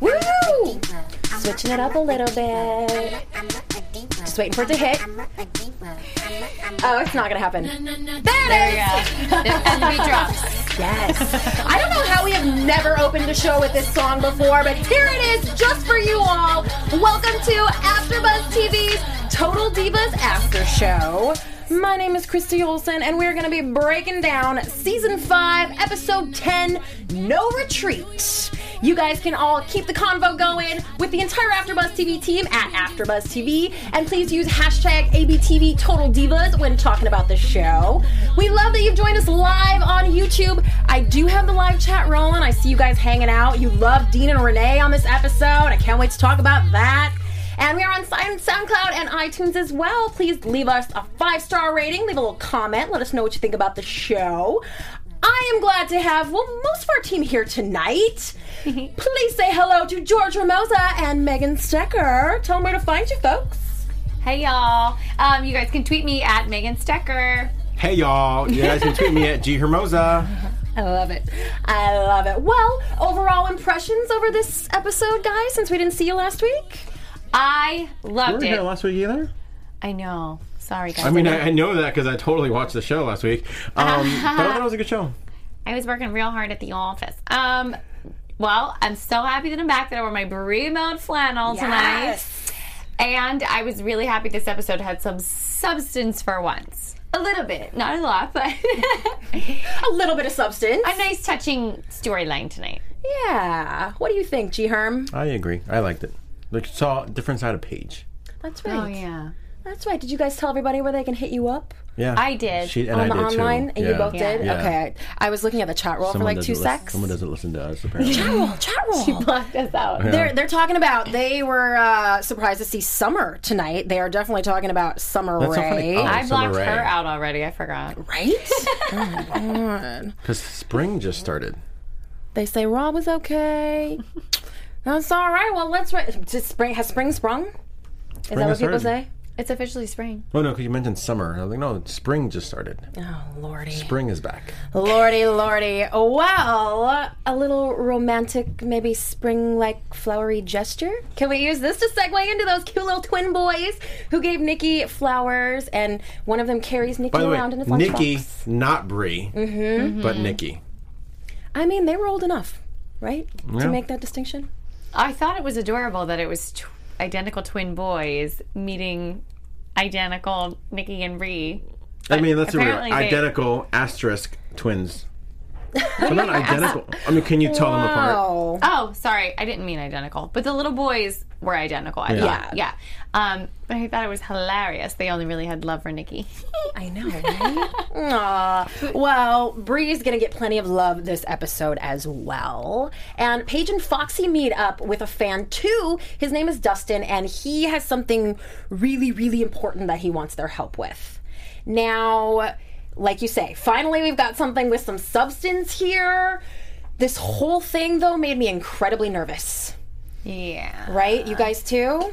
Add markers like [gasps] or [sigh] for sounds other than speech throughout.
Woo! Switching it up a little bit. Just waiting for it to hit. Oh, it's not gonna happen. There it is! And the beat drops. Yes. I don't know how we have never opened a show with this song before, but here it is, just for you all. Welcome to AfterBuzz TV's Total Divas After Show. My name is Christy Olson, and we're going to be breaking down season 5, episode 10 No Retreat. You guys can all keep the convo going with the entire AfterBuzz TV team at AfterBuzz TV, and please use hashtag ABTV Total Divas when talking about the show. We love that you've joined us live on YouTube. I do have the live chat rolling. I see you guys hanging out. You love Dean and Renee on this episode. I can't wait to talk about that. And we are on SoundCloud and iTunes as well. Please leave us a five star rating, leave a little comment, let us know what you think about the show. I am glad to have, well, most of our team here tonight. [laughs] Please say hello to George Hermoza and Megan Stecher. Tell them where to find you, folks. Hey y'all. Um, you guys can tweet me at Megan Stecher. Hey y'all, you guys can tweet me at G Hermoza. [laughs] I love it. I love it. Well, overall impressions over this episode, guys, since we didn't see you last week? I loved weren't here it. last week either. I know. Sorry guys. I mean, I, I know that because I totally watched the show last week. Um, [laughs] but I thought it was a good show. I was working real hard at the office. Um, well, I'm so happy that I'm back. That I wore my Brie mode flannel tonight, and I was really happy this episode had some substance for once. A little bit, not a lot, but [laughs] A little bit of substance. a nice touching storyline tonight. Yeah. What do you think, G Herm? I agree. I liked it. Like saw a different side of Paige. That's right. Oh yeah, That's right. Did you guys tell everybody where they can hit you up? Yeah, I did. She and on I the did online? too. And you Yeah. both did? Yeah. Okay. I was looking at the chat roll for like two doesn't lis- secs. Someone doesn't listen to us apparently. Chat roll, chat [laughs] roll. She blocked us out. They're, they're talking about, they were uh, surprised to see Summer tonight. They are definitely talking about Summer That's so Rae. funny. Oh. I Summer blocked Rae. her out already. I forgot. Right? oh my God. Because spring just started. They say Rob was okay. [laughs] That's all right. Well, let's. Ra- Just spring has spring sprung. Is that what has people started. say? It's officially spring. Oh no, because you mentioned summer. I was like, no, spring just started. Oh lordy, Spring is back. lordy, lordy. Well, a little romantic, maybe spring-like flowery gesture. Can we use this to segue into those cute little twin boys who gave Nikki flowers, and one of them carries Nikki By the way, around in his Nikki, lunchbox? not Brie, Mm-hmm. but Nikki. I mean, they were old enough, right, Yeah. to make that distinction. I thought it was adorable that it was tw- identical twin boys meeting identical Nikki and Brie. I mean, real. apparently they- Identical asterisk twins. So not identical. I mean, can you tell them apart? Oh, sorry, I didn't mean identical, but the little boys were identical. I Yeah. thought, yeah. Um, but I thought it was hilarious. They only really had love for Nikki. [laughs] I know, right? [laughs] Aw. Well, Brie's gonna get plenty of love this episode as well. And Paige and Foxy meet up with a fan too. His name is Dustin, and he has something really, really important that he wants their help with. Now, like you say, finally we've got something with some substance here. This whole thing, though, made me incredibly nervous. Yeah. Right? You guys too?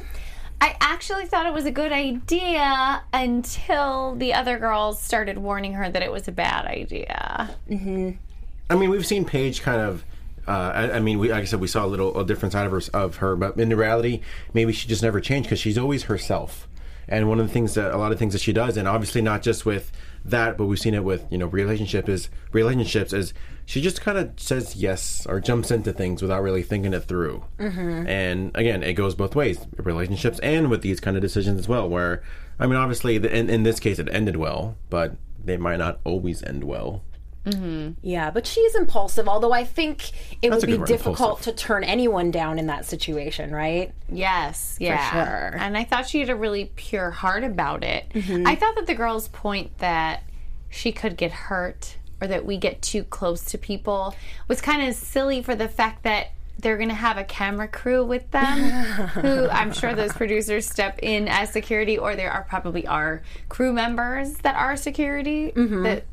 I actually thought it was a good idea until the other girls started warning her that it was a bad idea. I mean, we've seen Paige kind of. Uh, I, I mean, we, like I said, we saw a little a different side of her, of her, but in reality, maybe she just never changed because she's always herself. And one of the things that a lot of things that she does, and obviously not just with that, but we've seen it with you know relationship is relationships is she just kind of says yes or jumps into things without really thinking it through. Mm-hmm. And again, it goes both ways, relationships and with these kind of decisions as well. Where I mean, obviously, the, in, in this case, it ended well, but they might not always end well. Yeah, but she's impulsive, although I think it That's would be word, difficult impulsive. to turn anyone down in that situation, right? Yes, yeah. sure. And I thought she had a really pure heart about it. Mm-hmm. I thought that the girl's point that she could get hurt or that we get too close to people was kind of silly for the fact that they're going to have a camera crew with them [laughs] who I'm sure those producers step in as security or there are probably are crew members that are security Mm-hmm. that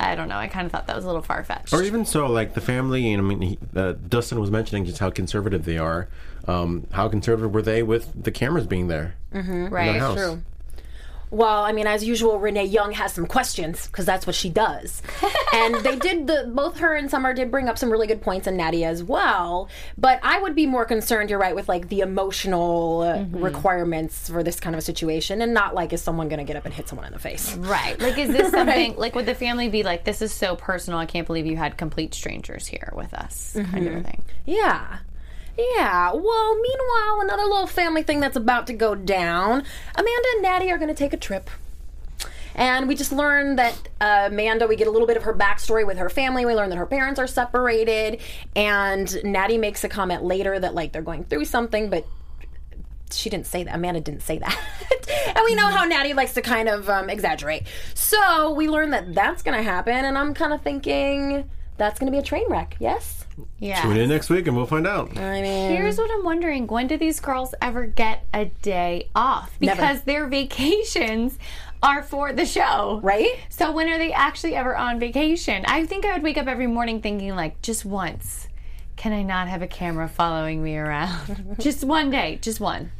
I don't know. I kind of thought that was a little far fetched. Or even so, like the family. And I mean, he, uh, Dustin was mentioning just how conservative they are. Um, how conservative were they with the cameras being there? Mm-hmm. right. house. True. Well, I mean, as usual, Renee Young has some questions because that's what she does. [laughs] and they did the both her and Summer did bring up some really good points, and Nadia as well. But I would be more concerned. You're right with like the emotional uh, requirements for this kind of a situation, and not like is someone going to get up and hit someone in the face. Right. Like, is this [laughs] something, like, would the family be like, this is so personal, I can't believe you had complete strangers here with us, kind of a thing? Yeah. Yeah. Well, meanwhile, another little family thing that's about to go down. Amanda and Natty are going to take a trip. And we just learned that uh, Amanda, we get a little bit of her backstory with her family. We learn that her parents are separated. And Natty makes a comment later that, like, they're going through something, but she didn't say that. Amanda didn't say that. [laughs] and we know how Natty likes to kind of um, exaggerate. So we learn that that's going to happen. And I'm kind of thinking that's going to be a train wreck. Yes? Yeah. Tune in next week and we'll find out. I mean, Here's what I'm wondering when do these girls ever get a day off? Never. Because their vacations are for the show. Right? So when are they actually ever on vacation? I think I would wake up every morning thinking, like, just once. Can I not have a camera following me around? [laughs] just one day, just one.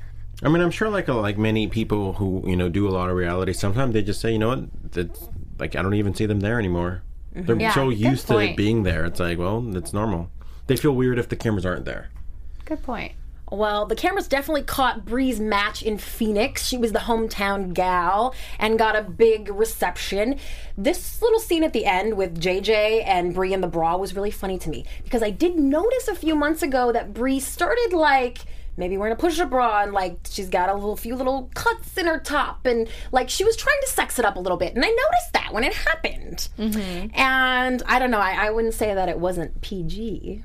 I mean, I'm sure like like many people who you know do a lot of reality. Sometimes they just say, you know what, that's like I don't even see them there anymore. They're mm-hmm. Yeah, so used to point. it being there. It's like, well, it's normal. They feel weird if the cameras aren't there. Good point. Well, the cameras definitely caught Brie's match in Phoenix. She was the hometown gal and got a big reception. This little scene at the end with JJ and Brie in the bra was really funny to me because I did notice a few months ago that Brie started like maybe wearing a push-up bra and like she's got a little few little cuts in her top and like she was trying to sex it up a little bit and I noticed that when it happened. Mm-hmm. And I don't know, I, I wouldn't say that it wasn't PG.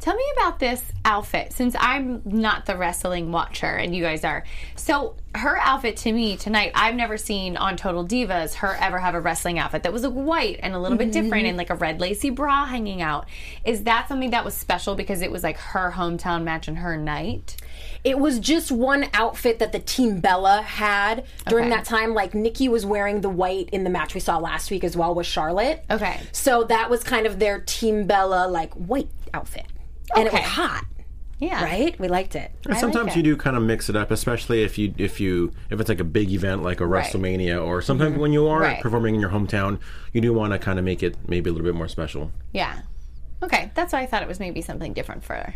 Tell me about this outfit since I'm not the wrestling watcher and you guys are. So, her outfit to me tonight, I've never seen on Total Divas her ever have a wrestling outfit that was like white and a little bit different and mm-hmm. like a red lacy bra hanging out. Is that something that was special because it was like her hometown match and her night? It was just one outfit that the Team Bella had during Okay. that time. Like Nikki was wearing the white in the match we saw last week as well with Charlotte. Okay. So that was kind of their Team Bella like white outfit. And it was hot, Yeah. right? We liked it. sometimes it. you do kind of mix it up, especially if you if you if it's like a big event like a Right. WrestleMania, or sometimes mm-hmm. when you are Right. performing in your hometown, you do want to kind of make it maybe a little bit more special. Yeah. Okay, that's why I thought it was maybe something different for her.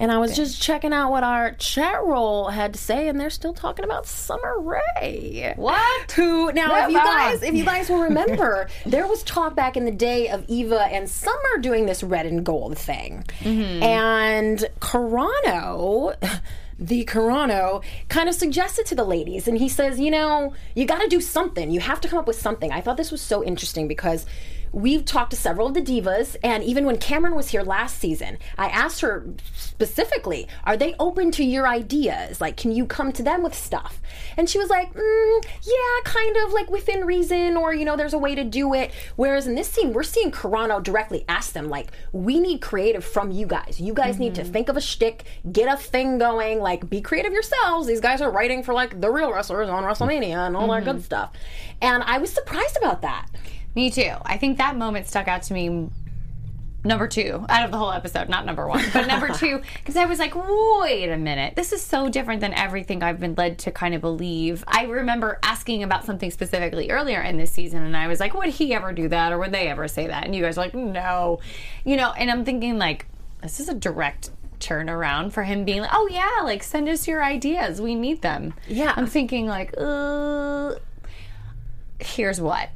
And I was just checking out what our chat roll had to say, and they're still talking about Summer Rae. What? Who now? If you guys, if you guys will remember, [laughs] there was talk back in the day of Eva and Summer doing this red and gold thing, and Carrano. [laughs] The Carrano kind of suggested to the ladies, and he says, you know, you got to do something. You have to come up with something. I thought this was so interesting because we've talked to several of the divas, and even when Cameron was here last season, I asked her specifically, "Are they open to your ideas? Like, can you come to them with stuff?" And she was like, mm, "Yeah, kind of like within reason, or you know, there's a way to do it." Whereas in this scene, we're seeing Carrano directly ask them, like, "We need creative from you guys. You guys need to think of a shtick, get a thing going, like, be creative yourselves. These guys are writing for like the real wrestlers on WrestleMania and all that good stuff." And I was surprised about that. Me too. I think that moment stuck out to me. Number two out of the whole episode, not number one, but number [laughs] two, because I was like, wait a minute, this is so different than everything I've been led to kind of believe. I remember asking about something specifically earlier in this season, and I was like, would he ever do that, or would they ever say that? And you guys are like, no, you know, and I'm thinking like, this is a direct turnaround for him being like, oh yeah, like send us your ideas, we need them. Yeah. I'm thinking like, uh, here's what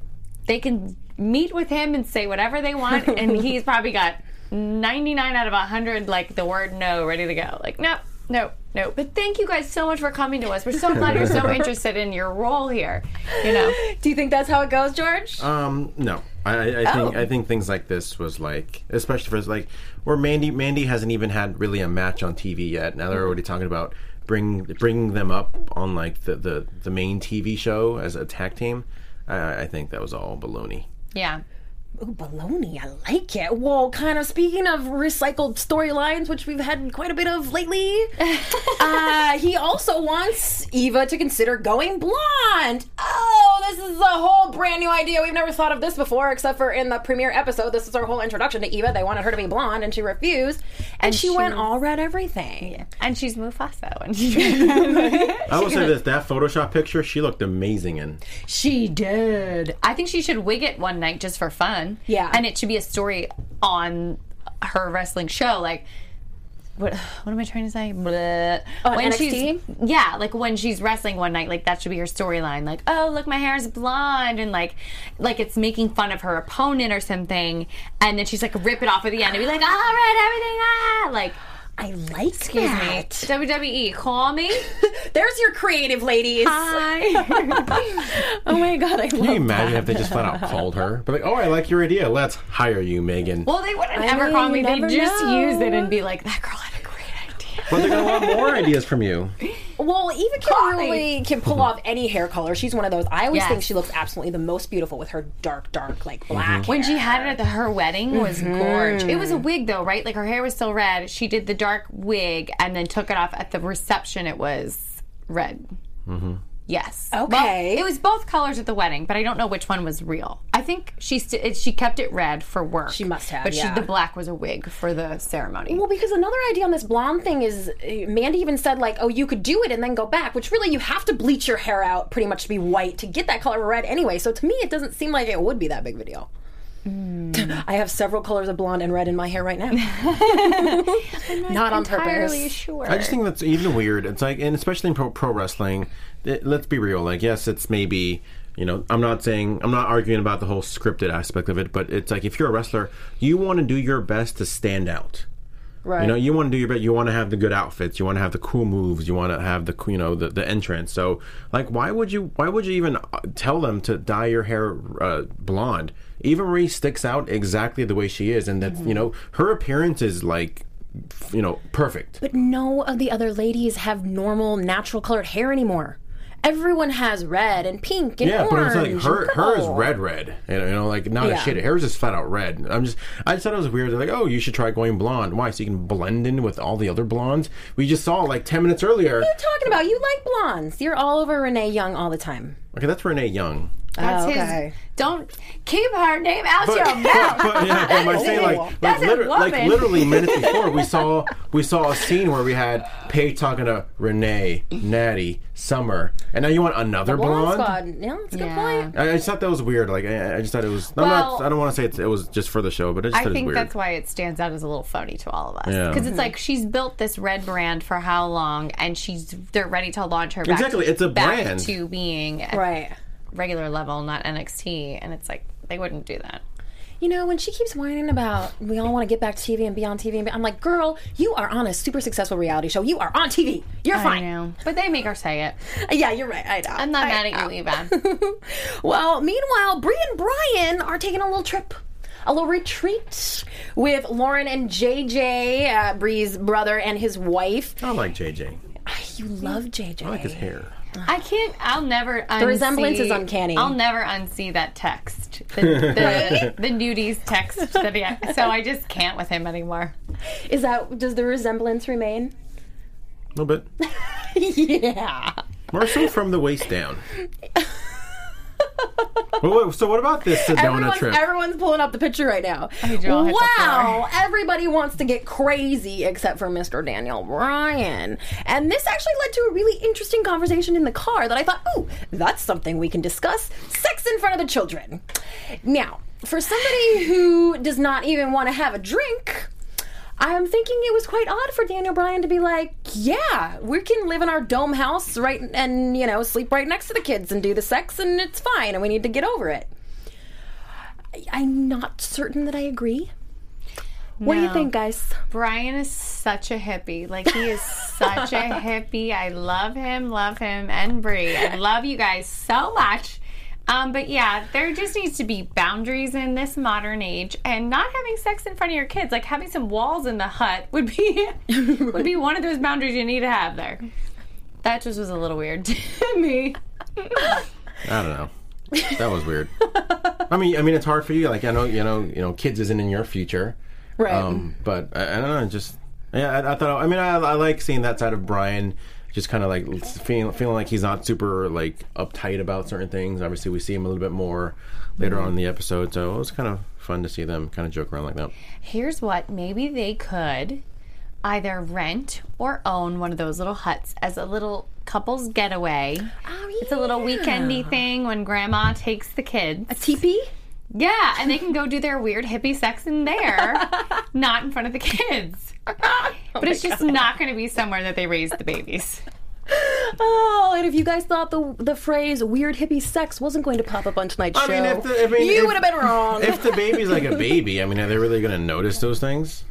they can meet with him and say whatever they want and [laughs] he's probably got 99 out of 100 like the word no ready to go like no no no but thank you guys so much for coming to us we're so glad you're so [laughs] interested in your role here you know Do you think that's how it goes, George? Um, no, I, I I think Oh. I think things like this was like, especially for like where Mandy Mandy hasn't even had really a match on TV yet. Now they're already talking about bring bringing them up on like the the, the main TV show as a tag team. I, I think that was all baloney. yeah Ooh, baloney. I like it. Well, kind of speaking of recycled storylines, which we've had quite a bit of lately, [laughs] uh, he also wants Eva to consider going blonde. Oh, this is a whole brand new idea. We've never thought of this before, except for in the premiere episode. This is our whole introduction to Eva. They wanted her to be blonde, and she refused. And, she, she went was- all red everything. and she's Mufasa and [laughs] [laughs] I will say this: that Photoshop picture, she looked amazing in. She did. I think she should wig it one night just for fun. Yeah. And it should be a story on her wrestling show. Like, what, what am I trying to say? Blah. On when NXT? she's yeah, like when she's wrestling one night, like that should be her storyline. Like, oh look, my hair's blonde, and like, like it's making fun of her opponent or something, and then she's like rip it off at the end and be like, all right, everything ah, like. I like Excuse me. that. WWE, call me. [laughs] There's your creative ladies. Hi. [laughs] [laughs] oh my god, I Can love you imagine if they just flat out called her? But like, oh, I like your idea. Let's hire you, Megan. well, they wouldn't I ever mean, call me. They never just know. use it and be like, that girl had a great idea. But they're gonna want more [laughs] ideas from you. Well, Eva can really can pull off any hair color. She's one of those. I always Yes. think she looks absolutely the most beautiful with her dark, dark, like mm-hmm. black. When hair. she had it at the, her wedding was mm-hmm. gorgeous. It was a wig though, right? Like her hair was still red. She did the dark wig and then took it off at the reception. It was red. Mm-hmm. Yes. Okay. Well, it was both colors at the wedding, but I don't know which one was real. I think she st- it, she kept it red for work. She must have, but yeah. she, the black was a wig for the ceremony. Well, because another idea on this blonde thing is uh, Mandy even said like, "Oh, you could do it and then go back," which really you have to bleach your hair out pretty much to be white to get that color of red anyway. So to me, it doesn't seem like it would be that big of a deal. I have several colors of blonde and red in my hair right now. [laughs] [laughs] Not on Entirely purpose. sure. I just think that's even weird. It's like, and especially in pro, pro wrestling, it, let's be real. Like, yes, it's maybe, you know, I'm not saying, I'm not arguing about the whole scripted aspect of it, but it's like if you're a wrestler, you want to do your best to stand out. Right. You know, you want to do your best. You want to have the good outfits. You want to have the cool moves. You want to have the, you know, the, the entrance. So, like, why would you? Why would you even uh, tell them to dye your hair uh, blonde? Eva Marie sticks out exactly the way she is, and that's you know, her appearance is like, you know, perfect. But no of the other ladies have normal, natural colored hair anymore. Everyone has red and pink and Yeah, but orange. it's like her her is red red. You know, you know, like not a Yeah. shade. Hers is just flat out red. I'm just I just thought it was weird. They're like, oh, you should try going blonde. Why? So you can blend in with all the other blondes. We just saw like ten minutes earlier. What are you talking about? You like blondes. You're all over Renee Young all the time. Okay, that's Renee Young. That's Oh, okay. his. Don't keep her name out But, your [laughs] but, mouth. but, yeah, but am I saying like, like, That's a liter- like woman. literally [laughs] minutes before we saw we saw a scene where we had Paige talking to Renee, Natty, Summer, and now you want another Blonde blonde. squad. Yeah, that's a good Yeah. point. I I just thought that was weird. Like I, I just thought it was. I'm Well- not, I don't want to say it's, it was just for the show, but I just I thought it think was weird. that's why it stands out as a little phony to all of us. Yeah. Because it's like she's built this red brand for how long, and she's they're ready to launch her back Exactly, to, it's a back brand. to being Right. Regular level, not NXT. And it's like they wouldn't do that. You know, when she keeps whining about we all want to get back to TV and be on TV, and be, I'm like, girl, you are on a super successful reality show. You are on TV. You're I fine. know, but they make her say it. Yeah, you're right. I know. I'm not I mad at you, Eva. [laughs] Well, meanwhile, Brie and Brian are taking a little trip a little retreat with Lauren and JJ, uh, Brie's brother and his wife. I like JJ. You love JJ. I like his hair. [sighs] I can't. I'll never. Unsee, The resemblance is uncanny. I'll never unsee that text, the, the, [laughs] [laughs] the nudies text. That he, so I just can't with him anymore. Is that does the resemblance remain? A little bit. [laughs] Yeah. More so from the waist down. Well, so what about this Sedona Everyone's, trip? everyone's pulling up the picture right now. need you all hit the Wow, everybody wants to get crazy except for Mr. Daniel Bryan. And this actually led to a really interesting conversation in the car that I thought, ooh, that's something we can discuss. Sex in front of the children. Now, for somebody who does not even want to have a drink, I'm thinking it was quite odd for Daniel Bryan to be like, yeah, we can live in our dome house right and, you know, sleep right next to the kids and do the sex and it's fine and we need to get over it. I- I'm not certain that I agree. What do you think, guys? Brian is such a hippie. Like he is [laughs] such a hippie. I love him, love him, and Brie. I love you guys so much. Um, but yeah, there just needs to be boundaries in this modern age, and not having sex in front of your kids, like having some walls in the hut, would be [laughs] would be [laughs] one of those boundaries you need to have there. That just was a little weird [laughs] to me. I don't know. That was weird. I mean, I mean, it's hard for you. Like, I know, you know, you know, kids isn't in your future. Right. Um, but I, I don't know. Just yeah, I, I thought. I mean, I, I like seeing that side of Brian. Just kind of like feeling feeling like he's not super like uptight about certain things. Obviously, we see him a little bit more later on in the episode, so it was kind of fun to see them kind of joke around like that. Here's what maybe they could either rent or own one of those little huts as a little couple's getaway. Oh, It's a little weekendy thing when grandma takes the kids. A teepee? Yeah, and they can go do their weird hippie sex in there, [laughs] not in front of the kids. [laughs] but it's just not going to be somewhere that they raise the babies. Oh, and if you guys thought the the phrase "weird hippie sex" wasn't going to pop up on tonight's I show, mean, if the, I mean, you if- would have been wrong. If the baby's like a baby, I mean, are they really going to notice those things?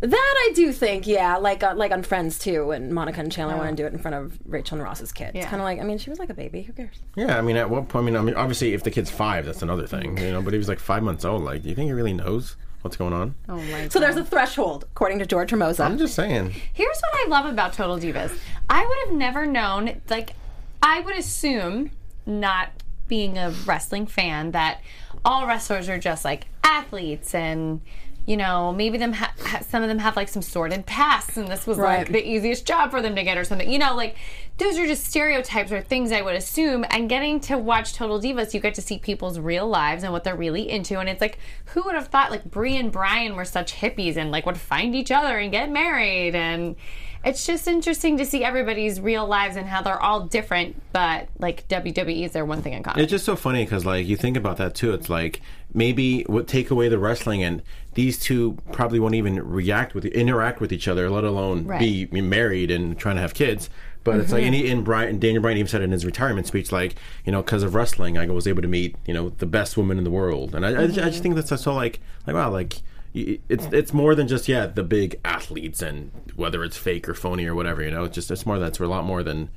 that I do think, yeah, like uh, like on Friends too, when Monica and Chandler want to do it in front of Rachel and Ross's kid. It's Yeah. kind of like, I mean, she was like a baby. Who cares? Yeah, I mean, at what point? I mean, I mean, obviously, if the kid's five, that's another thing, you know. But he was like five months old. Like, do you think he really knows what's going on? Oh my So there's a threshold, according to George Hermoza. I'm just saying. Here's what I love about Total Divas. I would have never known, like, I would assume, not being a wrestling fan, that all wrestlers are just like athletes and. You know, maybe them ha- some of them have like some sordid pasts, and this was Right. like the easiest job for them to get, or something. You know, like those are just stereotypes or things I would assume. And getting to watch Total Divas, you get to see people's real lives and what they're really into. And it's like, who would have thought like Brie and Brian were such hippies and like would find each other and get married? And it's just interesting to see everybody's real lives and how they're all different, but like WWE is their one thing in common. It's just so funny because, like, you think about that too. It's like maybe what take away the wrestling, and these two probably won't even react with interact with each other, let alone be married and trying to have kids. But it's like, mm-hmm. and, he, and Brian, Daniel Bryan even said in his retirement speech, like, you know, because of wrestling, I was able to meet, you know, the best woman in the world, and I, I, just, I just mm-hmm. think that's so like, like wow, like it's it's more than just yeah the big athletes and whether it's fake or phony or whatever, you know, it's just it's more that's a lot more than.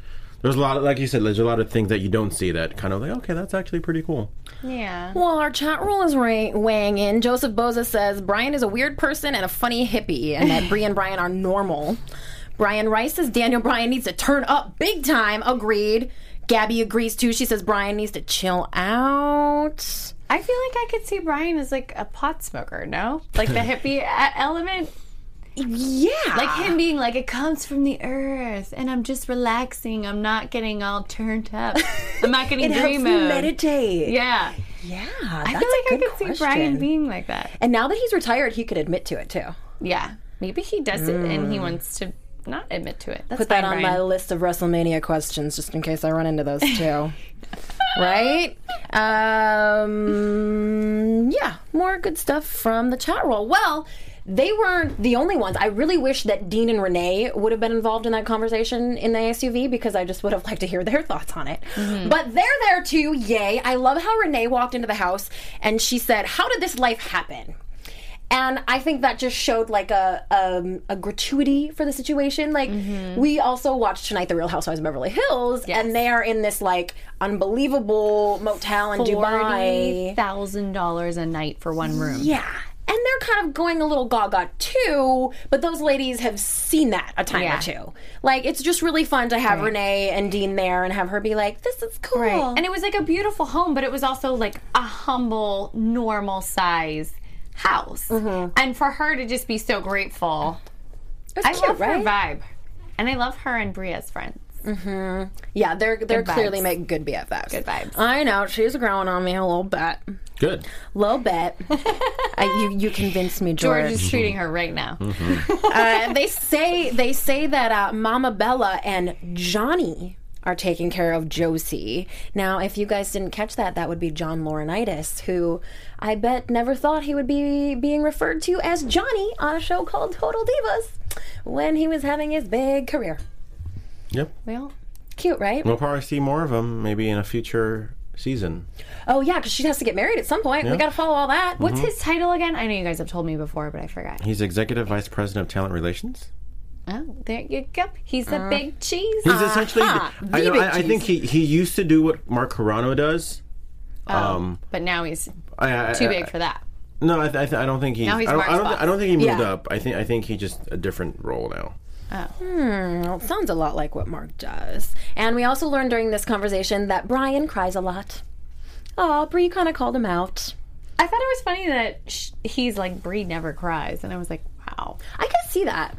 There's a lot, of, like you said, there's a lot of things that you don't see that kind of like, okay, that's actually pretty cool. yeah. Well, our chat room is ra- weighing in. Joseph Boza says Brian is a weird person and a funny hippie, and that Brie and Brian are normal. Brian Rice says Daniel Bryan needs to turn up big time. Agreed. Gabby agrees too. She says Brian needs to chill out. I feel like I could see Brian as like a pot smoker, no? Like the [laughs] hippie element. Yeah. Like him being like, it comes from the earth, and I'm just relaxing. I'm not getting all turned up. [laughs] I'm not getting it helps dream you mode. meditate. Yeah, Yeah. I feel like I could see. Brian being like that. And now that he's retired, he could admit to it too. Yeah, maybe he does it, and he mm. wants to not admit to it. That's Put that fine, on my list of WrestleMania questions just in case I run into those too. [laughs] right? Um, yeah, more good stuff from the chat roll. Well, they weren't the only ones. I really wish that Dean and Renee would have been involved in that conversation in the SUV because I just would have liked to hear their thoughts on it. But they're there too. Yay. I love how Renee walked into the house and she said, How did this life happen? And I think that just showed like a um, a gratuity for the situation. Like we also watched tonight the Real Housewives of Beverly Hills, Yes. and they are in this like unbelievable motel in Dubai. thousand dollars a night for one room. Yeah. And they're kind of going a little gaga too, but those ladies have seen that a time Yeah. or two. Like, it's just really fun to have Renee and Dean there and have her be like, this is cool. And it was like a beautiful home, but it was also like a humble, normal size house. Mm-hmm. And for her to just be so grateful, It's I cute, love right? her vibe, and I love her and Bria's friends. Yeah, they're they're Good clearly vibes. making good BFFs. Good vibes. I know she's growing on me a little bit, Good. little bit. [laughs] I, you you convinced me, George George. is treating her right now. [laughs] [laughs] uh, they say they say that uh, Mama Bella and Johnny are taking care of Josie. Now, if you guys didn't catch that, that would be John Laurinaitis, who I bet never thought he would be being referred to as Johnny on a show called Total Divas when he was having his big career. Yep. Well, Cute, right? We'll probably see more of him maybe in a future season. Oh yeah, because she has to get married at some point. We got to follow all that. what's his title again? I know you guys have told me before, but I forgot. He's executive vice president of talent relations. Oh, there you go. He's the big cheese. He's essentially. Aha, I, know, I, I think he he used to do what Mark Carrano does. Um, but now he's I, I, too I- big for that. No, I, I, I don't think he. Now he's I, don't, I, don't, boss. I don't think he moved Yeah. up. I think I think he just a different role now. Well, it sounds a lot like what Mark does. And we also learned during this conversation that Brian cries a lot. Oh, Brie kind of called him out. I thought it was funny that sh- he's like Brie never cries, and I was like, wow. I could see that.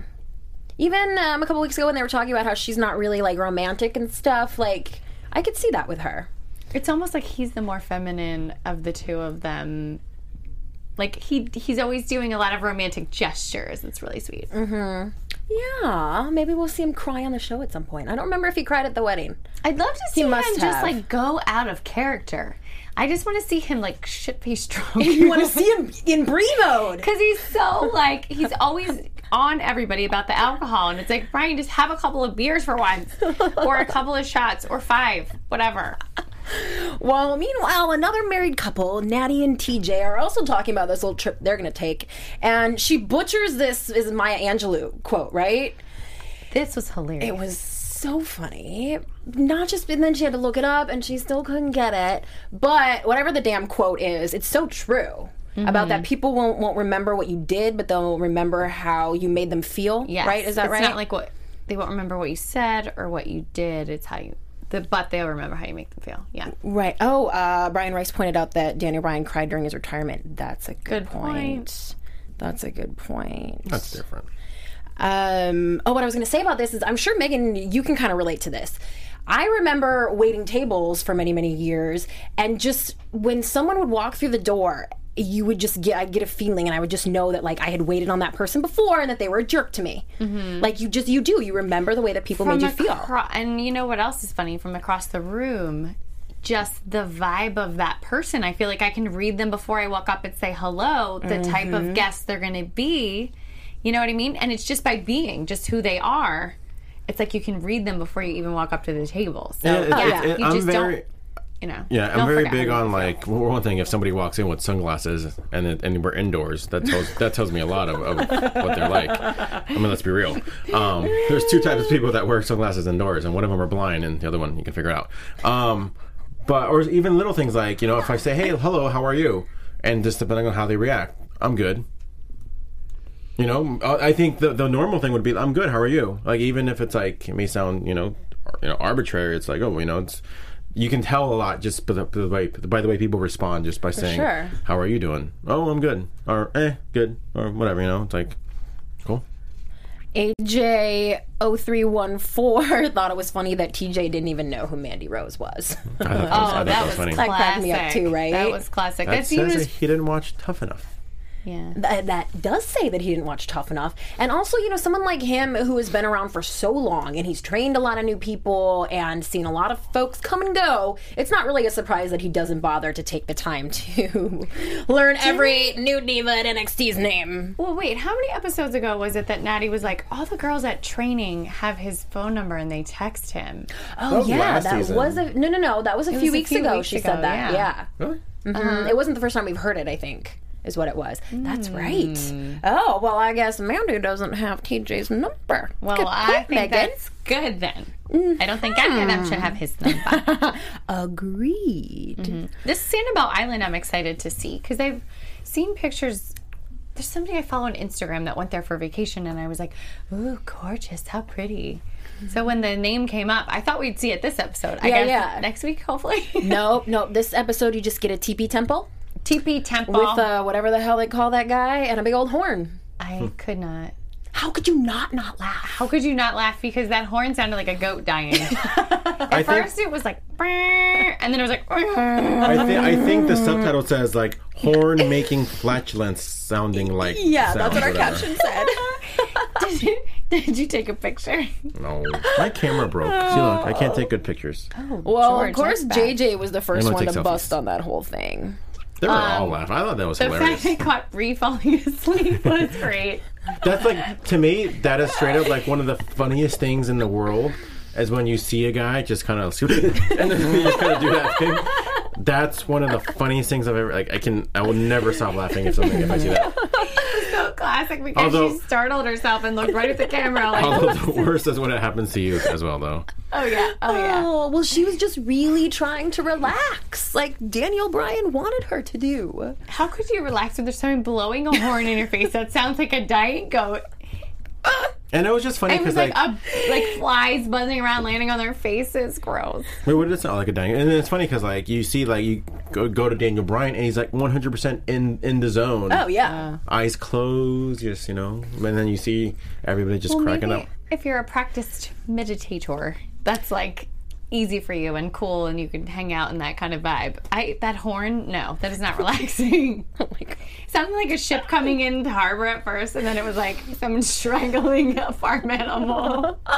Even um, a couple weeks ago when they were talking about how she's not really like romantic and stuff, like I could see that with her. It's almost like he's the more feminine of the two of them. Like he he's always doing a lot of romantic gestures. It's really sweet. Mm-hmm. Yeah, maybe we'll see him cry on the show at some point. I don't remember if he cried at the wedding. I'd love to see him must just like go out of character. I just want to see him like shit faced drunk. You want to [laughs] see him in Brie mode? because he's so like he's always on everybody about the alcohol, and it's like Brian, just have a couple of beers for once, or a couple of shots, or five, whatever. Well, meanwhile, another married couple, Natty and TJ, are also talking about this little trip they're going to take. And she butchers this is Maya Angelou quote, right? This was hilarious. It was so funny. Not just, and then she had to look it up and she still couldn't get it. But whatever the damn quote is, it's so true. About that, mm-hmm. people won't won't remember what you did, but they'll remember how you made them feel. Yes. Right? Is that it's right? not like what they won't remember what you said or what you did. It's how you, the, but they'll remember how you make them feel. Yeah. Right. Oh, uh, Brian Rice pointed out that Daniel Bryan cried during his retirement. That's a good, Good point. point. That's a good point. That's different. Um, oh, what I was going to say about this is I'm sure, Megan, you can kind of relate to this. I remember waiting tables for many, many years, and just when someone would walk through the door, you would just get I'd get a feeling, and I would just know that like I had waited on that person before, and that they were a jerk to me. Like you just you do you remember the way that people made you feel. acro- and you know what else is funny? From across the room, just the vibe of that person. I feel like I can read them before I walk up and say hello, the type Mm-hmm. of guest they're going to be. You know what I mean? And it's just by being just who they are. It's like you can read them before you even walk up to the table. So Yeah, it's- yeah, it's- you I'm just very- don't. You know. Yeah, I'm very big on like well, one thing. If somebody walks in with sunglasses and it, and we're indoors, that tells that tells me a lot of, of what they're like. I mean, let's be real. Um, there's two types of people that wear sunglasses indoors, and one of them are blind, and the other one you can figure out. Um, but or even little things like you know, if I say, "Hey, hello, how are you?" and just depending on how they react, I'm good. You know, I I think the the normal thing would be, "I'm good. How are you?" Like even if it's like it may sound you know, you know arbitrary. It's like, oh, you know, it's you can tell a lot just by the, by the way by the way people respond just by saying, sure. "How are you doing?" "Oh, I'm good," or "Eh, good," or whatever. You know, it's like, cool. AJ0314 [laughs] thought it was funny that TJ didn't even know who Mandy Rose was. [laughs] I thought that was, I Oh, thought that that was funny. That cracked me up classic. too, right? That was classic. That That scene says was he didn't watch Tough Enough. Yeah. Th- that does say that he didn't watch Tough Enough. And also, you know, someone like him who has been around for so long and he's trained a lot of new people and seen a lot of folks come and go, it's not really a surprise that he doesn't bother to take the time to [laughs] learn every new diva at NXT's name. Well, wait, how many episodes ago was it that Natty was like, all the girls at training have his phone number and they text him? Oh, was yeah, that season. was a no, no, no. That was a few was a weeks few ago. weeks she ago, said that. yeah. Yeah, Really? Mhm. it wasn't the first time we've heard it. I think. Is what it was. That's hmm. right. Oh, well, I guess Mandy doesn't have TJ's number. Well, Good I point, think Megan. that's good then. I don't think any of them should have his number. Hmm. [laughs] Agreed. Mm-hmm. this Sanibel Island, I'm excited to see because I've seen pictures. There's somebody I follow on Instagram that went there for vacation, and I was like, "Ooh, gorgeous! How pretty!" So when the name came up, I thought we'd see it this episode. I Yeah, guess yeah. next week, hopefully. [laughs] Nope, nope. This episode, you just get a teepee temple TP Temple. with uh, whatever the hell they call that guy and a big old horn. I could not. How could you not not laugh? How could you not laugh? Because that horn sounded like a goat dying. [laughs] At I think first, it was like, "Brrr," and then it was like, I, thi- I think the subtitle says like horn making flatulence sounding like [laughs] Yeah, that's what our caption said. [laughs] did, you, did you take a picture? No, my camera broke. See, look, I can't take good pictures. well, George, of course. JJ was the first one to selfies. bust on that whole thing. They were all um, laughing. I thought that was The hilarious. fact I caught Brie falling [laughs] asleep was [laughs] great. That's like to me, that is straight up like one of the funniest things in the world. Is when you see a guy just kind of [laughs] and then you just kind of do that thing. That's one of the funniest things I've ever like. I can, I will never stop laughing if something if I see that. So classic because Although- she startled herself and looked right at the camera like, Although the worst is when it happens to you as well, though. oh yeah, oh yeah. Oh, well, she was just really trying to relax, like Daniel Bryan wanted her to do. How could you relax when there's someone blowing a horn in your face that sounds like a dying goat? [laughs] Uh, And it was just funny because like, like, a, like flies buzzing around, landing on their faces. Gross. wait, what did it sound like a dying? And it's funny because like you see like you go, go to Daniel Bryan and he's like 100 percent in in the zone. Oh yeah, eyes closed, just you know, and then you see everybody just cracking Maybe up. if you're a practiced meditator, that's like easy for you and cool, and you can hang out in that kind of vibe. I that horn, no, that is not relaxing. [laughs] oh my god, sounded like a ship coming into harbor at first, and then it was like someone [laughs] strangling a farm animal. [laughs]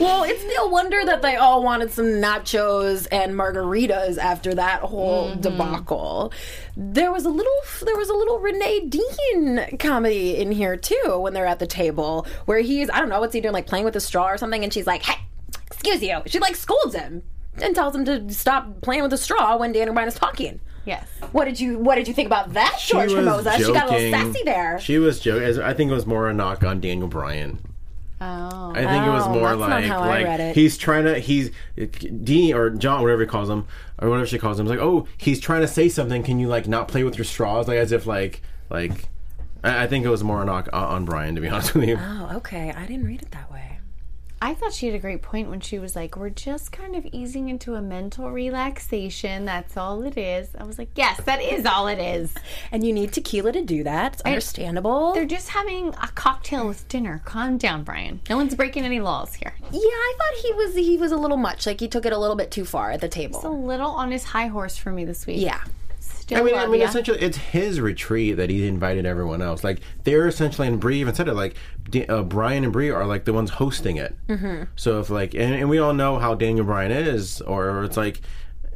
Well, it's no wonder that they all wanted some nachos and margaritas after that whole mm-hmm. debacle. There was a little, there was a little Renee Dean comedy in here too when they're at the table where he's, I don't know, what's he doing, like playing with a straw or something, and she's like, "Hey, excuse you," she like scolds him and tells him to stop playing with the straw when Daniel Bryan is talking. yes. What did you, what did you think about that, George was Hermoza? She got a little joking. sassy there. She was joking. I think it was more a knock on Daniel Bryan. Oh. I think it was Oh, more that's not like how I like read it. he's trying to he's Dean or John whatever he calls him or whatever she calls him. It's like oh he's trying to say something. Can you like not play with your straws like as if like like. I I think it was more a knock on- on Brian, to be honest with you. Oh, okay. I didn't read it that way. I thought she had a great point when she was like, "We're just kind of easing into a mental relaxation. That's all it is." I was like, "Yes, that is all it is." [laughs] And you need tequila to do that. It's understandable. They're just having a cocktail with dinner. Calm down, Brian. No one's breaking any laws here. Yeah, I thought he was he was a little much. Like he took it a little bit too far at the table. It's A little on his high horse for me this week. Yeah. Still I mean, I mean, essentially, it's his retreat that he invited everyone else. Like they're essentially, and Brie even said it. Like uh, Brian and Brie are like the ones hosting it. Mm-hmm. So if like, and, and we all know how Daniel Bryan is, or it's like,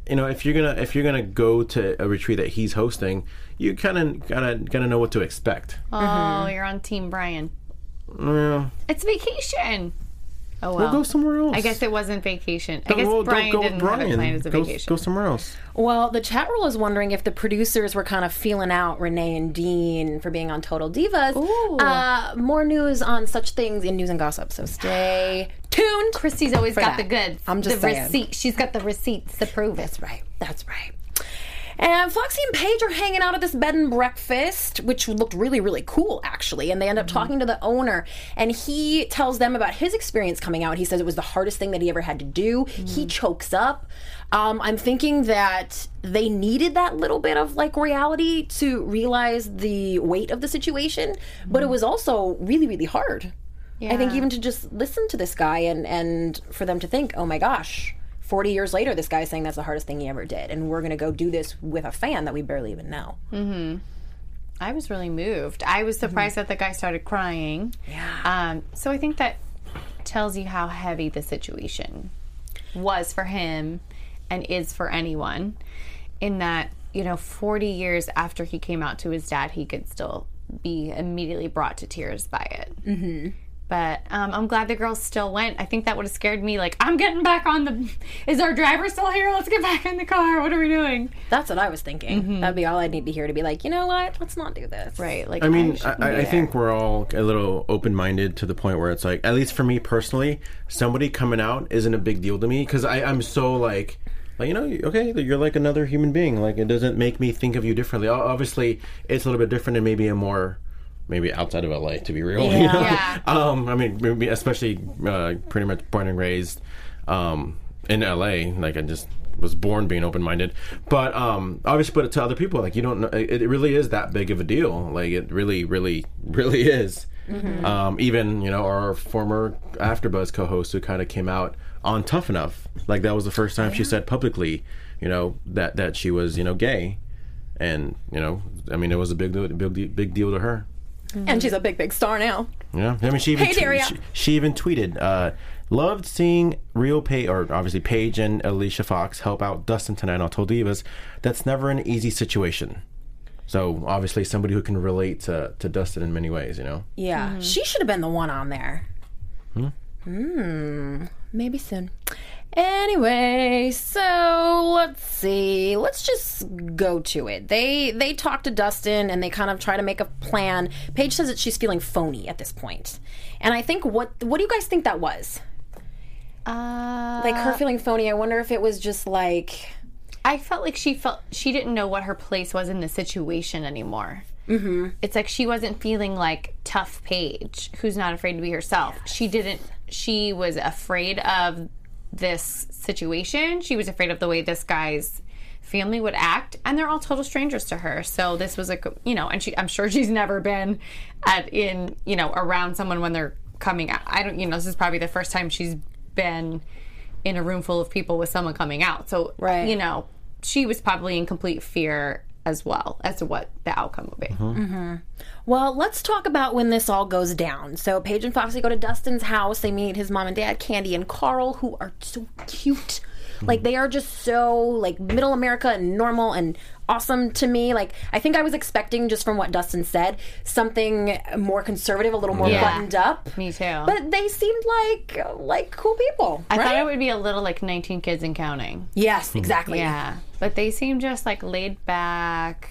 you know, if you're gonna if you're gonna go to a retreat that he's hosting, you kind of gotta gotta know what to expect. Oh, you're on Team Brian. Yeah. It's vacation. Oh well. We'll go somewhere else. I guess it wasn't vacation. I Don't- guess well, don't Brian go didn't have it planned as a Go- vacation. Go, somewhere else. Well, the chat room is wondering if the producers were kind of feeling out Renee and Dean for being on Total Divas. Ooh. Uh, more news on such things in news and gossip. So stay [gasps] tuned. Christy's always got that. the goods. I'm just the saying. receipt. She's got the receipts to prove it. That's right. That's right. And Foxy and Paige are hanging out at this bed and breakfast, which looked really, really cool, actually. And they end up mm-hmm. talking to the owner, and he tells them about his experience coming out. He says it was the hardest thing that he ever had to do. He mm-hmm. chokes up. Um, I'm thinking that they needed that little bit of like reality to realize the weight of the situation, but it mm-hmm. was also really, really hard. I think even to just listen to this guy and and for them to think, oh my gosh, 40 years later, this guy's saying that's the hardest thing he ever did, and we're gonna go do this with a fan that we barely even know. I was really moved. I was surprised that the guy started crying. Yeah. Um, so I think that tells you how heavy the situation was for him and is for anyone. In that, you know, 40 years after he came out to his dad, he could still be immediately brought to tears by it. Mm-hmm. But um, I'm glad the girls still went. I think that would have scared me. Like, I'm getting back on the. Is our driver still here? Let's get back in the car. What are we doing? That's what I was thinking. That'd be all I'd need to hear to be like, you know what? Let's not do this. Right. Like, I mean, shouldn't I, I think we're all a little open minded to the point where it's like, at least for me personally, somebody coming out isn't a big deal to me because I'm so like, like you know, okay, you're like another human being. Like it doesn't make me think of you differently. Obviously, it's a little bit different and maybe a more. Maybe outside of LA, to be real. you know? Yeah. [laughs] Um, I mean, maybe especially uh, pretty much born and raised um, in LA. Like I just was born being open minded, but um, obviously, put it to other people, like you don't know, it, it really is that big of a deal. Like it really, really, really is. Hmm. Um, even you know our former AfterBuzz co-host who kind of came out on Tough Enough, like that was the first time she said publicly, you know that that she was you know gay, and you know I mean it was a big big big deal to her. And she's a big, big star now. Yeah, I mean, she even Hey, tw- Daria. she, she even tweeted, uh, "Loved seeing real Paige, or obviously Paige and Alicia Fox help out Dustin tonight on Total Divas. That's never an easy situation. So obviously, somebody who can relate to to Dustin in many ways, you know. Yeah. She should have been the one on there. Hmm. Maybe soon. Anyway, so let's see. Let's just go to it. They they talk to Dustin and they kind of try to make a plan. Paige says that she's feeling phony at this point. And I think what what do you guys think that was? Uh, Like her feeling phony. I wonder if it was just like I felt like she felt she didn't know what her place was in the situation anymore. Mm-hmm. It's like she wasn't feeling like tough Paige, who's not afraid to be herself. She didn't. She was afraid of this situation. She was afraid of the way this guy's family would act, and they're all total strangers to her. So this was a you know, and she I'm sure [laughs] she's never been at in you know around someone when they're coming out. I don't you know this is probably the first time she's been in a room full of people with someone coming out. So Right. you know she was probably in complete fear as well as to what the outcome will be. Mm-hmm. Mm-hmm. Well, let's talk about when this all goes down. So Paige and Foxy go to Dustin's house. They meet his mom and dad, Candy and Carl, who are so cute. Like mm-hmm. they are just so like middle America and normal and awesome to me. Like I think I was expecting just from what Dustin said something more conservative, a little more Yeah. buttoned up. Me too. But they seemed like like cool people. I right? thought it would be a little like 19 kids and counting. Yes, hmm. exactly. Yeah, but they seem just like laid back,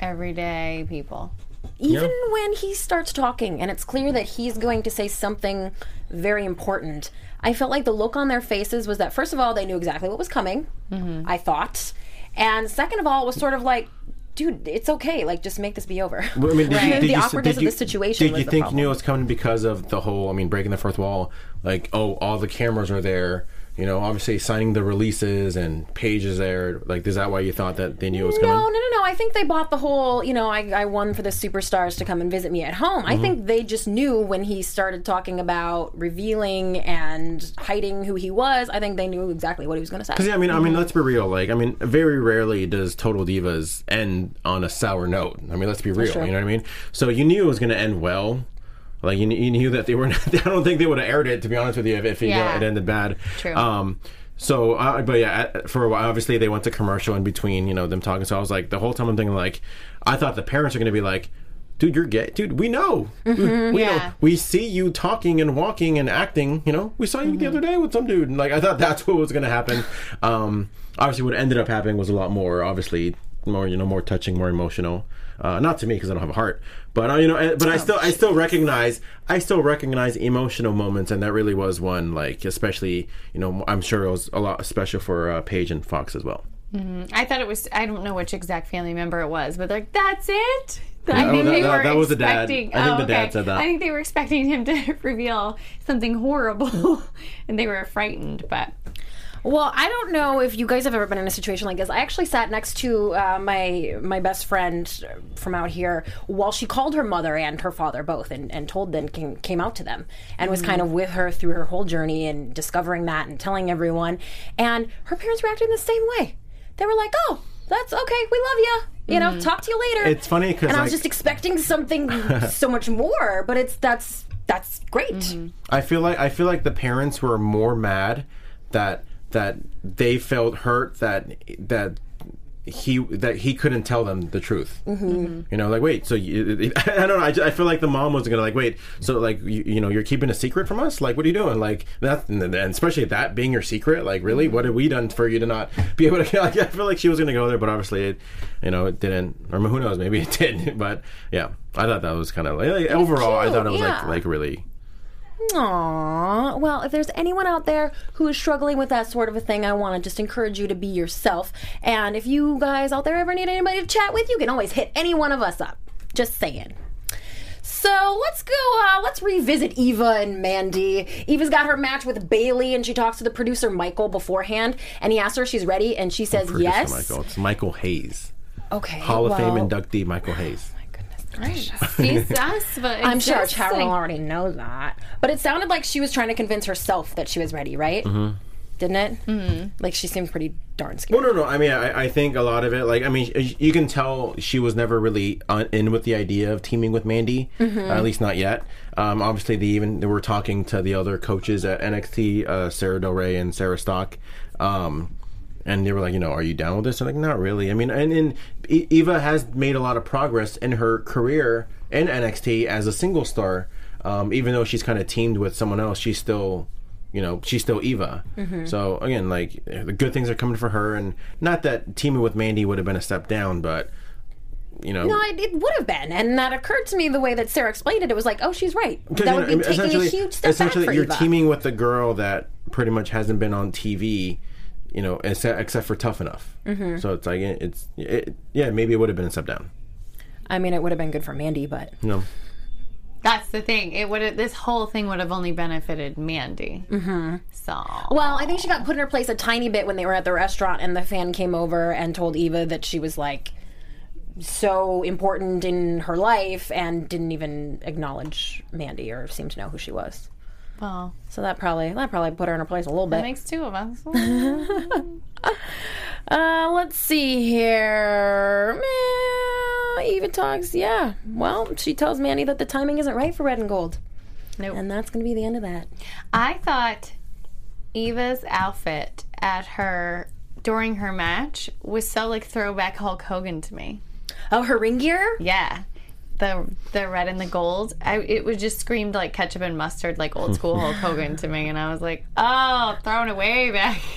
everyday people. even when he starts talking and it's clear that he's going to say something very important i felt like the look on their faces was that first of all they knew exactly what was coming mm-hmm. i thought and second of all it was sort of like dude it's okay like just make this be over Well, I mean, did you, The you, awkwardness did of the situation Did you think you knew it was coming because of the whole? I mean, breaking the fourth wall. Like, oh, all the cameras are there. You know, obviously signing the releases and pages there. Like, is that why you thought that they knew it was coming? No, no, no, no. I think they bought the whole, you know, I, I won for the superstars to come and visit me at home. Mm-hmm. I think they just knew when he started talking about revealing and hiding who he was. I think they knew exactly what he was going to say. Because yeah, I mean, I mean, let's be real. Like, I mean, very rarely does Total Divas end on a sour note. I mean, let's be real. You know what I mean? So you knew it was going to end well. Like you, kn- you knew that they were. Not, [laughs] I don't think they would have aired it. To be honest with you, if, if you know, Yeah. it ended bad. True. Um. So, uh, but yeah, at- for a while, obviously they went to commercial in between. You know them talking. So I was like, the whole time I'm thinking like, I thought the parents are going to be like. Dude, you're gay. Dude, we know. we know. yeah. We see you talking and walking and acting. You know, we saw you the other day with some dude. And, like, I thought [laughs] that's what was going to happen. Um, obviously, what ended up happening was a lot more, obviously, more you know, more touching, more emotional. Uh, not to me because I don't have a heart, but uh, you know, but I still, I still recognize, I still recognize emotional moments, and that really was one. Like, especially, you know, I'm sure it was a lot special for uh, Paige and Fox as well. I thought it was. I don't know which exact family member it was, but they're like, "That's it." I oh, think that- they that- were that was the dad. I think oh, the dad okay. said that. I think they were expecting him to [laughs] reveal something horrible, [laughs] and they were frightened. But Well, I don't know if you guys have ever been in a situation like this. I actually sat next to uh, my my best friend from out here while she called her mother and her father both, and, and told them came, came out to them and was kind of with her through her whole journey and discovering that and telling everyone. And her parents reacted in the same way. They were like, "Oh, that's okay. We love you. You know, talk to you later." It's funny 'cause, and I was like- just expecting something [laughs] so much more, but it's that's that's great. I feel like I feel like the parents were more mad that that they felt hurt that that he that he couldn't tell them the truth. Mm-hmm. You know, like wait, so you, [laughs] I don't know. I, ju- I feel like the mom was gonna like wait, so like you, you know you're keeping a secret from us. Like what are you doing? Like that, and especially that being your secret. Like really, what have we done for you to not be able to? [laughs] Like, I feel like she was gonna go there, but obviously it, you know, it didn't. Or who knows? Maybe it [laughs] didn't. But yeah, I thought that was kind of like, like, overall. I thought it was yeah. like like really. Aww. Well, if there's anyone out there who is struggling with that sort of a thing, I want to just encourage you to be yourself. And if you guys out there ever need anybody to chat with, you can always hit any one of us up. Just saying. So let's go. Uh, let's revisit Eva and Mandy. Eva's got her match with Bayley, and she talks to the producer Michael beforehand, and he asks her if she's ready, and she says yes. Michael. It's Michael Hayes, Okay. Hall of Fame inductee Michael Hayes. He's us, but I'm sure just Carol like- already knows that. But it sounded like she was trying to convince herself that she was ready, right? Mm-hmm. Didn't it? Mm-hmm. Like she seemed pretty darn scared. Well, no, no. I mean, I, I think a lot of it, like, I mean, you can tell she was never really on, in with the idea of teaming with Mandy, Mm-hmm. uh, at least not yet. Um, obviously, they even they were talking to the other coaches at NXT, uh, Sarah Del Rey and Sarah Stock, um, and they were like, you know, are you down with this? I'm like, not really. I mean, and, and Eva has made a lot of progress in her career in NXT as a single star. Um, even though she's kind of teamed with someone else, she's still you know she's still Eva. So again, like the good things are coming for her, and not that teaming with Mandy would have been a step down, but you know, No, it, it would have been, and that occurred to me the way that Sarah explained it. It was like, oh, she's right. That would know, be taking a huge step back essentially for you're Eva. teaming with the girl that pretty much hasn't been on TV. You know, except, except for Tough Enough. Mm-hmm. So it's like it's it, yeah, maybe it would have been a step down. I mean, it would have been good for Mandy, but You know, That's the thing. It would. This whole thing would have only benefited Mandy. Mm-hmm. So well, I think she got put in her place a tiny bit when they were at the restaurant, and the fan came over and told Eva that she was like so important in her life and didn't even acknowledge Mandy or seem to know who she was. Well, So that probably that probably put her in her place a little bit. that makes two of us. [laughs] Uh, let's see here. Eva talks. Yeah. Well, she tells Mandy that the timing isn't right for red and gold, nope. and that's going to be the end of that. I thought Eva's outfit at her during her match was so like throwback Hulk Hogan to me. Oh, her ring gear. Yeah. The the red and the gold. I it was just screamed like ketchup and mustard, like old school Hulk Hogan to me, and I was like, oh, thrown away back. [laughs]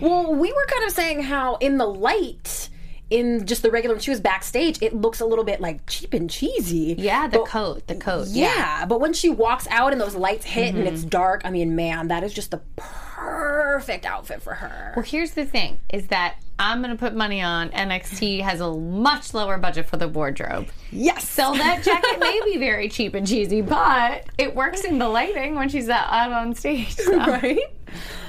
Well, we were kind of saying how in the light, in just the regular when she was backstage, it looks a little bit like cheap and cheesy. Yeah, the But- coat, the coat. Yeah, but when she walks out and those lights hit and it's mm-hmm. dark, I mean, man, that is just the perfect outfit for her. Well, here's the thing: is that I'm gonna put money on NXT has a much lower budget for the wardrobe. Yes. So that jacket [laughs] may be very cheap and cheesy, but it works in the lighting when she's out, on stage. so. [laughs] right?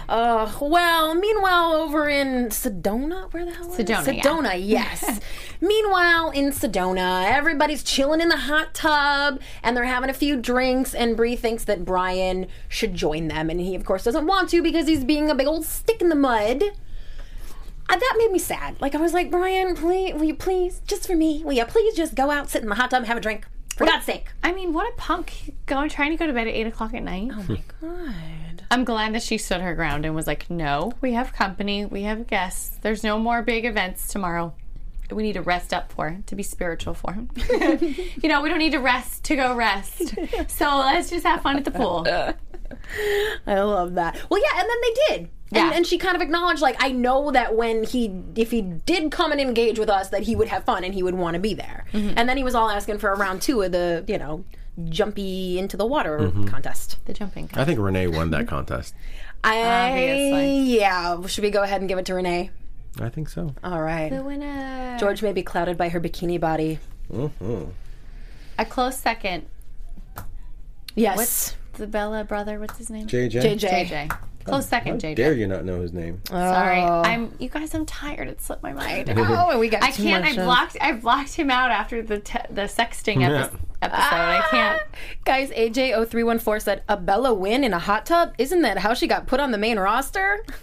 Uh, well, meanwhile, over in Sedona, where the hell is it? Sedona, yeah. Sedona, [laughs] yes. meanwhile, in Sedona, everybody's chilling in the hot tub and they're having a few drinks. And Brie thinks that Brian should join them, and he, of course, doesn't want to because he's being a big old stick in the mud. Uh, that made me sad. Like I was like, Brian, please, will you please, just for me, will you please just go out, sit in the hot tub, have a drink, for God's sake? I mean, what a punk going trying to go to bed at eight o'clock at night. Oh my god. I'm glad that she stood her ground and was like, "No, we have company, we have guests. There's no more big events tomorrow. We need to rest up for to be spiritual for him. [laughs] you know, we don't need to rest to go rest. [laughs] So let's just have fun at the pool. [laughs] [laughs] I love that. Well, yeah, and then they did. And, Yeah. and she kind of acknowledged, like, I know that when he, if he did come and engage with us, that he would have fun and he would want to be there. Mm-hmm. And then he was all asking for a round two of the, you know, jumpy into the water mm-hmm. contest. The jumping. I think Renee won that contest. I, Obviously. yeah. Should we go ahead and give it to Renee? I think so. All right. The winner. George may be clouded by her bikini body. Mm-hmm. A close second. Yes. What's the Bella brother? What's his name? JJ. JJ. JJ. Close second, JJ. Dare you not know his name? Sorry, I'm. You guys, I'm tired. It slipped my mind. [laughs] Oh, and we got I two can't. more I shows. blocked. I blocked him out after the te- the sexting epi- episode. I can't. Guys, AJ0314 said, a Bella win in a hot tub? Isn't that how she got put on the main roster? [laughs]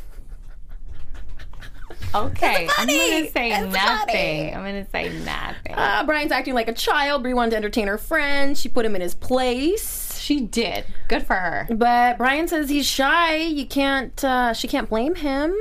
Okay, I'm gonna say It's nothing. funny. I'm gonna say nothing. Uh, Brian's acting like a child. Brie wanted to entertain her friend. She put him in his place. She did. Good for her. But Brian says he's shy. You can't. Uh, she can't blame him.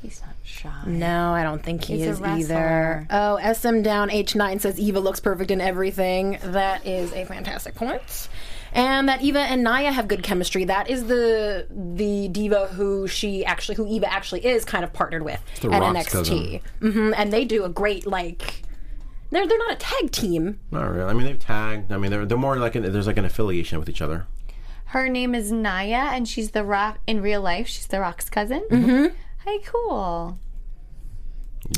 He's not shy. No, I don't think he He's is either. Oh, SM down H9 says Eva looks perfect in everything. That is a fantastic point. And that Eva and Nia have good chemistry. That is the the diva who she actually, who Eva actually is, kind of partnered with The at Rock's NXT. hmm And they do a great like. They're they're not a tag team. Not really. I mean, they've tagged. I mean, they're they're more like an, there's like an affiliation with each other. Her name is Nia, and she's the Rock in real life. She's the Rock's cousin. Mm-hmm. Hey, cool.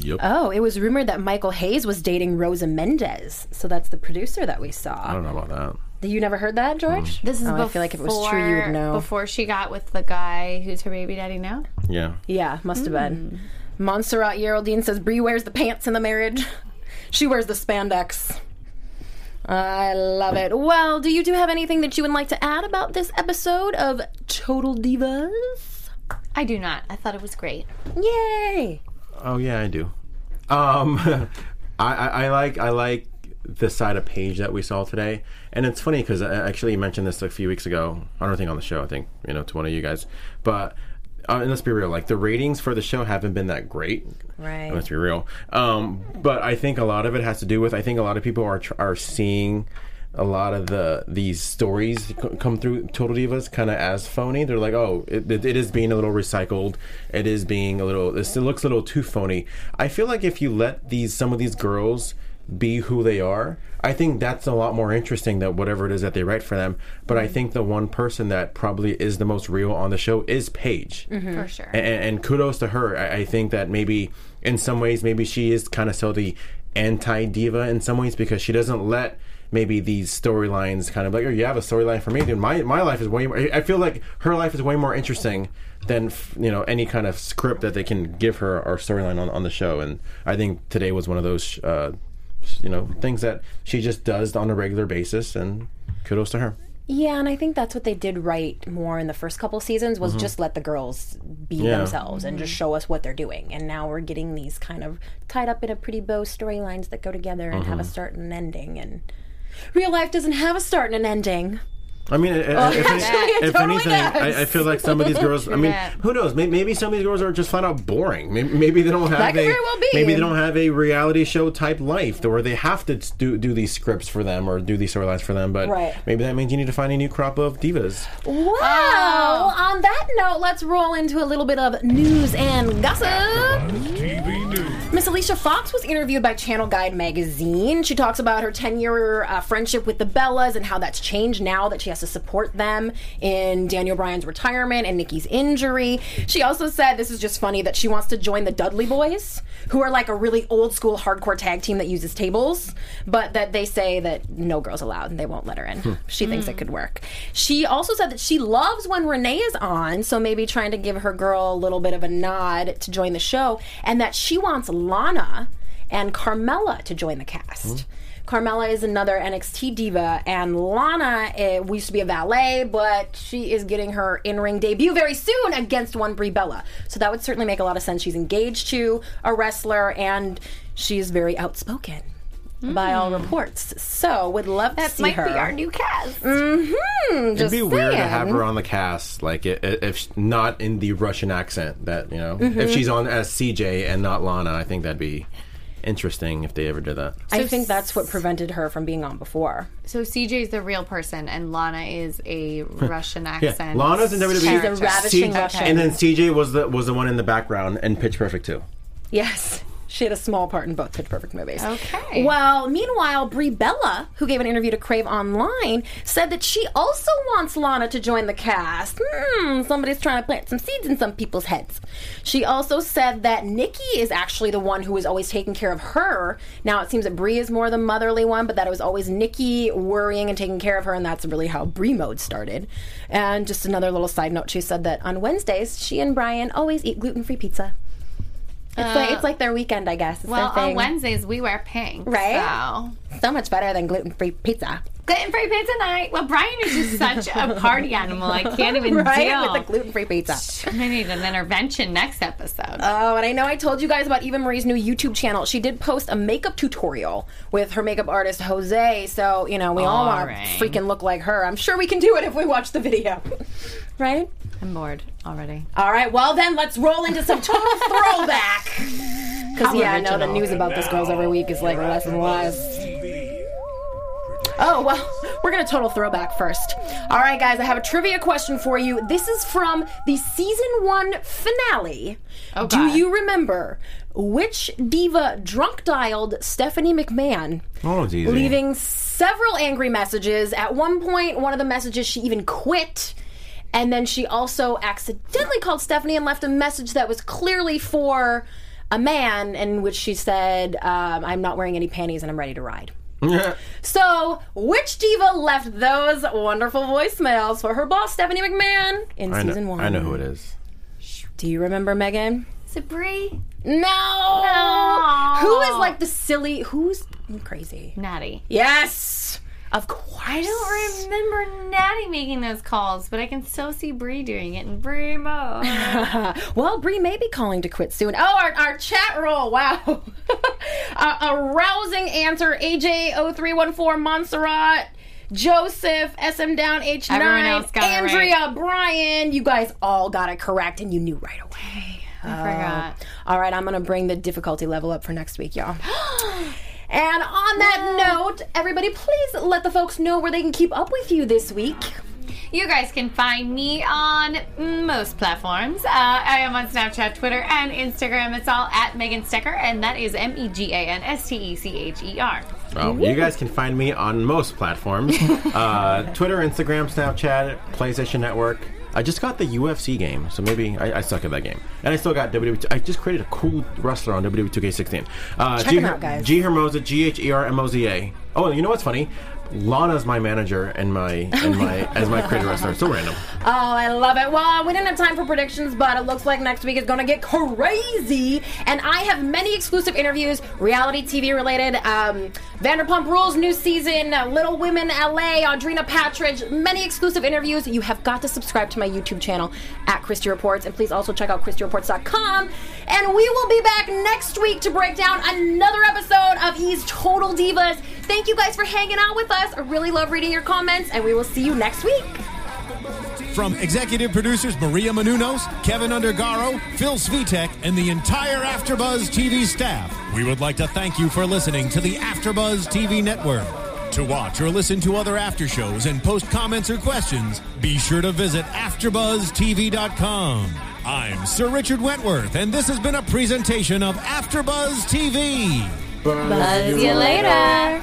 Yep. Oh, it was rumored that Michael Hayes was dating Rosa Mendes. So that's the producer that we saw. I don't know about that. You never heard that, George? This is Oh, before, I feel like if it was true, you would know. Before she got with the guy who's her baby daddy now. Yeah. Yeah, must have been. Montserrat Geraldine says Brie wears the pants in the marriage. [laughs] she wears the spandex. I love it. Well, do you two have anything that you would like to add about this episode of Total Divas? I do not. I thought it was great. Yay! Oh yeah, I do. Um, [laughs] I, I, I like I like the side of Paige that we saw today, and it's funny because I actually mentioned this a few weeks ago. I don't think on the show. I think you know to one of you guys, but. Uh, and let's be real, like the ratings for the show haven't been that great. Right. Let's be real. Um, but I think a lot of it has to do with I think a lot of people are tr- are seeing a lot of the these stories c- come through Total Divas kind of as phony. They're like, oh, it, it, it is being a little recycled. It is being a little. It looks a little too phony. I feel like if you let these some of these girls be who they are, I think that's a lot more interesting than whatever it is that they write for them. But I think the one person that probably is the most real on the show is Paige For sure. and, and kudos to her. I, I think that maybe in some ways, maybe she is kind of still the anti diva in some ways because she doesn't let maybe these storylines kind of like, oh, you have a storyline for me. Dude, my my life is way more. I feel like her life is way more interesting than you know any kind of script that they can give her or storyline on on the show. And I think today was one of those. Uh, you know things that she just does on a regular basis and kudos to her Yeah, and I think that's what they did right more in the first couple seasons was just let the girls be Mm-hmm. Yeah. themselves and just show us what they're doing. And now we're getting these kind of tied up in a pretty bow storylines that go together and Mm-hmm. have a start and an ending. And real life doesn't have a start and an ending. I mean, if, if, actually, it if totally anything. I, I feel like some of these [laughs] girls. I mean, that. who knows? Maybe, maybe some of these girls are just flat out boring. Maybe, maybe they don't have That could a very well be. maybe they don't have a reality show type life where they have to do do these scripts for them or do these storylines for them. But Right. maybe that means you need to find a new crop of divas. Well, on that note, let's roll into a little bit of news and gossip. TV News. Miss Alicia Fox was interviewed by Channel Guide magazine. She talks about her 10 year uh, friendship with the Bellas and how that's changed now that she has to support them in Daniel Bryan's retirement and Nikki's injury. She also said, this is just funny, that she wants to join the Dudley Boyz, who are like a really old school hardcore tag team that uses tables, but that they say that no girls allowed and they won't let her in. Hmm. She thinks it hmm. could work. She also said that she loves when Renee is on, so maybe trying to give her girl a little bit of a nod to join the show, and that she wants Lana and Carmella to join the cast. Hmm. Carmella is another NXT diva, and Lana uh, we used to be a valet, but she is getting her in-ring debut very soon against one Brie Bella. So that would certainly make a lot of sense. She's engaged to a wrestler, and she's very outspoken. By all reports, so would love to That see might her. be our new cast. Mm-hmm, It'd be weird to have her on the cast, like i- i- if not in the Russian accent. That you know, Mm-hmm. if she's on as CJ and not Lana, I think that'd be interesting if they ever did that. I think that's what prevented her from being on before. So CJ is the real person, and Lana is a [laughs] Russian Yeah, accent. Lana's in WWE. She's a ravishing C- Russian. and then CJ was the was the one in the background and Pitch Perfect too. Yes. She had a small part in both Pitch Perfect movies. Okay. Well, meanwhile, Brie Bella, who gave an interview to Crave Online, said that she also wants Lana to join the cast. Hmm, somebody's trying to plant some seeds in some people's heads. She also said that Nikki is actually the one who is always taking care of her. Now it seems that Brie is more the motherly one, but that it was always Nikki worrying and taking care of her, and that's really how Brie mode started. And just another little side note, she said that on Wednesdays, she and Brian always eat gluten-free pizza. It's like it's uh, like their weekend, I guess. It's well, on. Wednesdays we wear pink, Right? So So much better than gluten-free pizza. gluten-free pizza night. Well, Brian is just such a [laughs] party animal. I can't even Right? deal. With the gluten-free pizza. I need an intervention next episode. Oh, and I know I told you guys about Eva Marie's new YouTube channel. She did post a makeup tutorial with her makeup artist Jose. So, you know, we all, All want right. to freaking look like her. I'm sure we can do it if we watch the video. [laughs] right? I'm bored already. All right, well then let's roll into some total throwback. [laughs] Because yeah, I know the news about this girls every week is like less and less. Oh well, we're gonna total throwback first. All right, guys, I have a trivia question for you. This is from the season one finale. Oh, Do God. you remember which diva drunk dialed Stephanie McMahon? Oh, it's easy. leaving several angry messages. At one point, one of the messages she even quit. And then she also accidentally called Stephanie and left a message that was clearly for a man, in which she said, um, I'm not wearing any panties and I'm ready to ride. [laughs] So, which diva left those wonderful voicemails for her boss, Stephanie McMahon, in I season know, one? I know who it is. Do you remember Megan? Is it Brie? No! No. Who is like the silly, who's crazy? Natty. Yes! Of course. I don't remember Natty making those calls, but I can still see Brie doing it in Brie mode. [laughs] Well, Brie may be calling to quit soon. Oh, our, our chat roll. Wow. [laughs] a, a rousing answer. AJ0314 Montserrat. Joseph, SM Down H9, Everyone else got it Andrea, Brian. You guys all got it correct and you knew right away. I forgot. Oh. All right, I'm going to bring the difficulty level up for next week, y'all. [gasps] [gasps] [gasps] and on that note, everybody, please let the folks know where they can keep up with you this week. You guys can find me on most platforms. Uh, I am on Snapchat, Twitter, and Instagram. It's all at Megan Stecher, and that is M E G A N S T E C H E R. Oh, you guys can find me on most platforms [laughs] uh, Twitter, Instagram, Snapchat, PlayStation Network. I just got the UFC game, so maybe I, I suck at that game. And I still got WWE. I just created a cool wrestler on WWE 2K16. Uh, Check him out, guys. G Hermoza, G H E R M O Z A. Oh, you know what's funny? Lana's my manager and my and my as my creator wrestler. So random. Oh, I love it. Well, we didn't have time for predictions, but it looks like next week is going to get crazy. And I have many exclusive interviews, reality TV related. Um, Vanderpump Rules new season, Little Women LA, Audrina Patridge, many exclusive interviews. You have got to subscribe to my YouTube channel at Christy Reports, and please also check out ChristyReports.com. And we will be back next week to break down another episode of E's Total Divas. Thank you guys for hanging out with us. I really love reading your comments, and we will see you next week. From executive producers Maria Menounos, Keven Undergaro, Phil Svitek, and the entire AfterBuzz TV staff, we would like to thank you for listening to the AfterBuzz TV network. To watch or listen to other after shows and post comments or questions, be sure to visit AfterBuzzTV.com. I'm Sir Richard Wentworth, and this has been a presentation of AfterBuzz TV. See you later.